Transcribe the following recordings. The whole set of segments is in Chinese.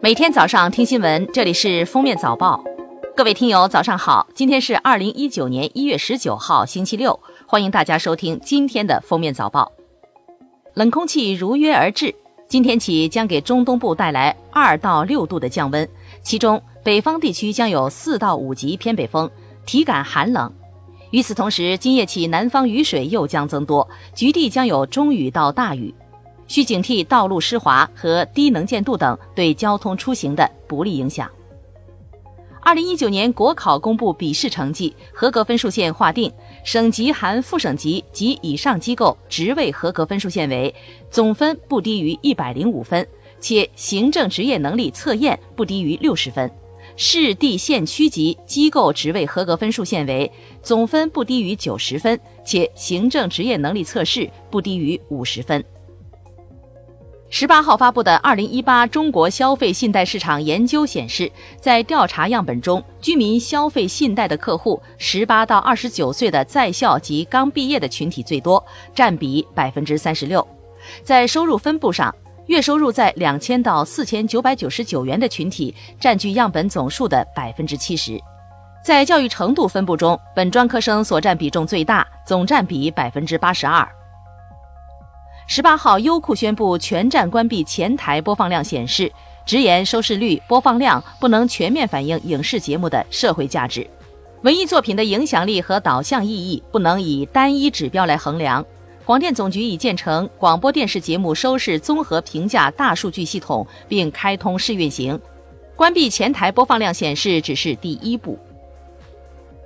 每天早上听新闻，这里是封面早报。各位听友，早上好！今天是二零一九年一月十九号，星期六，欢迎大家收听今天的封面早报。冷空气如约而至，今天起将给中东部带来二到六度的降温，其中北方地区将有四到五级偏北风，体感寒冷。与此同时，今夜起南方雨水又将增多，局地将有中雨到大雨。需警惕道路湿滑和低能见度等对交通出行的不利影响。二零一九年国考公布笔试成绩，合格分数线划定，省级含副省级及以上机构职位合格分数线为总分不低于一百零五分，且行政职业能力测验不低于六十分；市地县区级机构职位合格分数线为总分不低于九十分，且行政职业能力测试不低于五十分。十八号发布的《二零一八中国消费信贷市场研究》显示，在调查样本中，居民消费信贷的客户，十八到二十九岁的在校及刚毕业的群体最多，占比百分之三十六。在收入分布上，月收入在两千到四千九百九十九元的群体占据样本总数的百分之七十。在教育程度分布中，本专科生所占比重最大，总占比百分之八十二。十八号，优酷宣布全站关闭前台播放量显示，直言收视率、播放量不能全面反映影视节目的社会价值，文艺作品的影响力和导向意义不能以单一指标来衡量。广电总局已建成广播电视节目收视综合评价大数据系统，并开通试运行。关闭前台播放量显示只是第一步。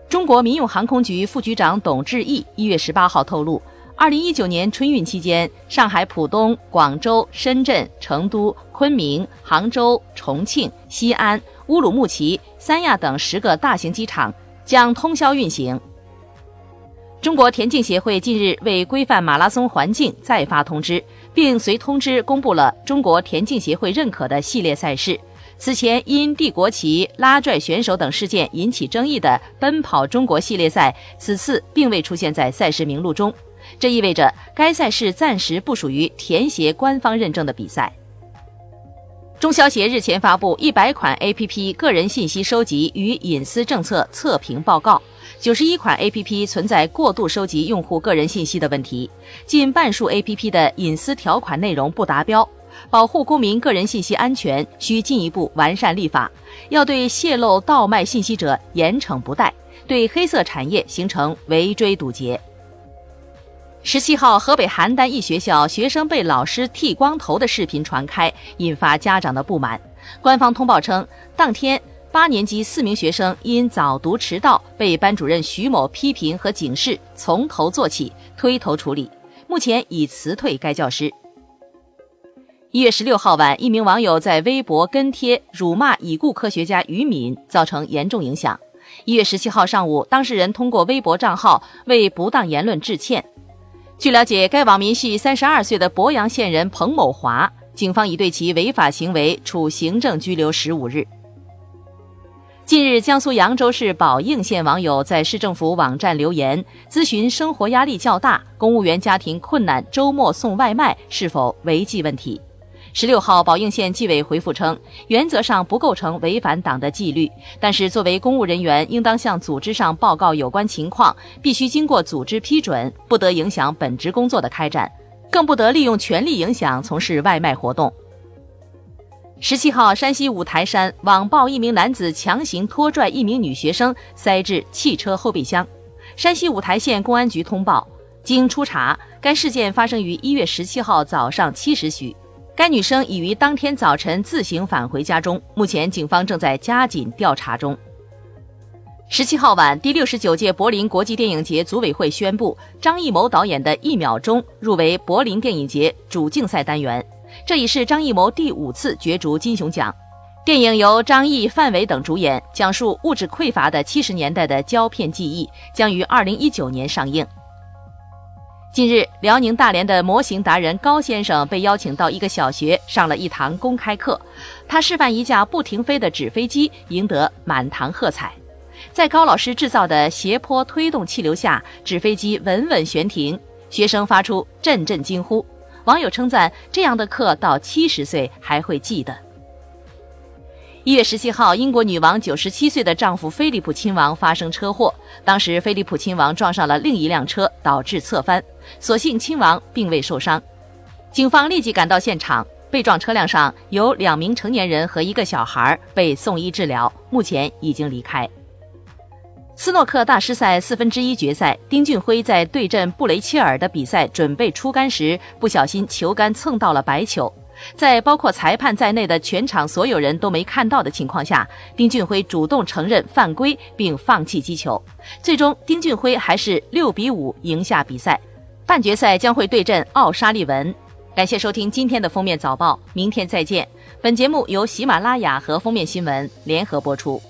中国民用航空局副局长董志毅一月十八号透露。二零一九年春运期间，上海浦东、广州、深圳、成都、昆明、杭州、重庆、西安、乌鲁木齐、三亚等十个大型机场将通宵运行。中国田径协会近日为规范马拉松环境再发通知，并随通知公布了中国田径协会认可的系列赛事。此前因帝国旗、拉拽选手等事件引起争议的“奔跑中国”系列赛，此次并未出现在赛事名录中。这意味着该赛事暂时不属于田协官方认证的比赛。中消协日前发布一百款 APP 个人信息收集与隐私政策测评报告，九十一款 APP 存在过度收集用户个人信息的问题，近半数 APP 的隐私条款内容不达标。保护公民个人信息安全需进一步完善立法，要对泄露倒卖信息者严惩不贷，对黑色产业形成围追堵截。十七号，河北邯郸一学校学生被老师剃光头的视频传开，引发家长的不满。官方通报称，当天八年级四名学生因早读迟到，被班主任徐某批评和警示，从头做起，推头处理，目前已辞退该教师。一月十六号晚，一名网友在微博跟帖辱骂已故科学家于敏，造成严重影响。一月十七号上午，当事人通过微博账号为不当言论致歉。据了解，该网民系三十二岁的博阳县人彭某华，警方已对其违法行为处行政拘留十五日。近日，江苏扬州市宝应县网友在市政府网站留言，咨询生活压力较大、公务员家庭困难，周末送外卖是否违纪问题。十六号，宝应县纪委回复称，原则上不构成违反党的纪律，但是作为公务人员，应当向组织上报告有关情况，必须经过组织批准，不得影响本职工作的开展，更不得利用权力影响从事外卖活动。十七号，山西五台山网曝一名男子强行拖拽一名女学生，塞至汽车后备箱。山西五台县公安局通报，经初查，该事件发生于一月十七号早上七时许。该女生已于当天早晨自行返回家中，目前警方正在加紧调查中。十七号晚，第六十九届柏林国际电影节组委会宣布，张艺谋导演的《一秒钟》入围柏林电影节主竞赛单元，这已是张艺谋第五次角逐金熊奖。电影由张译、范伟等主演，讲述物质匮乏的七十年代的胶片记忆，将于二零一九年上映。近日，辽宁大连的模型达人高先生被邀请到一个小学上了一堂公开课。他示范一架不停飞的纸飞机，赢得满堂喝彩。在高老师制造的斜坡推动气流下，纸飞机稳稳悬停，学生发出阵阵惊呼。网友称赞这样的课到七十岁还会记得。一月十七号，英国女王九十七岁的丈夫菲利普亲王发生车祸，当时菲利普亲王撞上了另一辆车，导致侧翻，所幸亲王并未受伤。警方立即赶到现场，被撞车辆上有两名成年人和一个小孩被送医治疗，目前已经离开。斯诺克大师赛四分之一决赛，丁俊晖在对阵布雷切尔的比赛准备出杆时，不小心球杆蹭到了白球。在包括裁判在内的全场所有人都没看到的情况下，丁俊晖主动承认犯规并放弃击球。最终，丁俊晖还是六比五赢下比赛。半决赛将会对阵奥沙利文。感谢收听今天的封面早报，明天再见。本节目由喜马拉雅和封面新闻联合播出。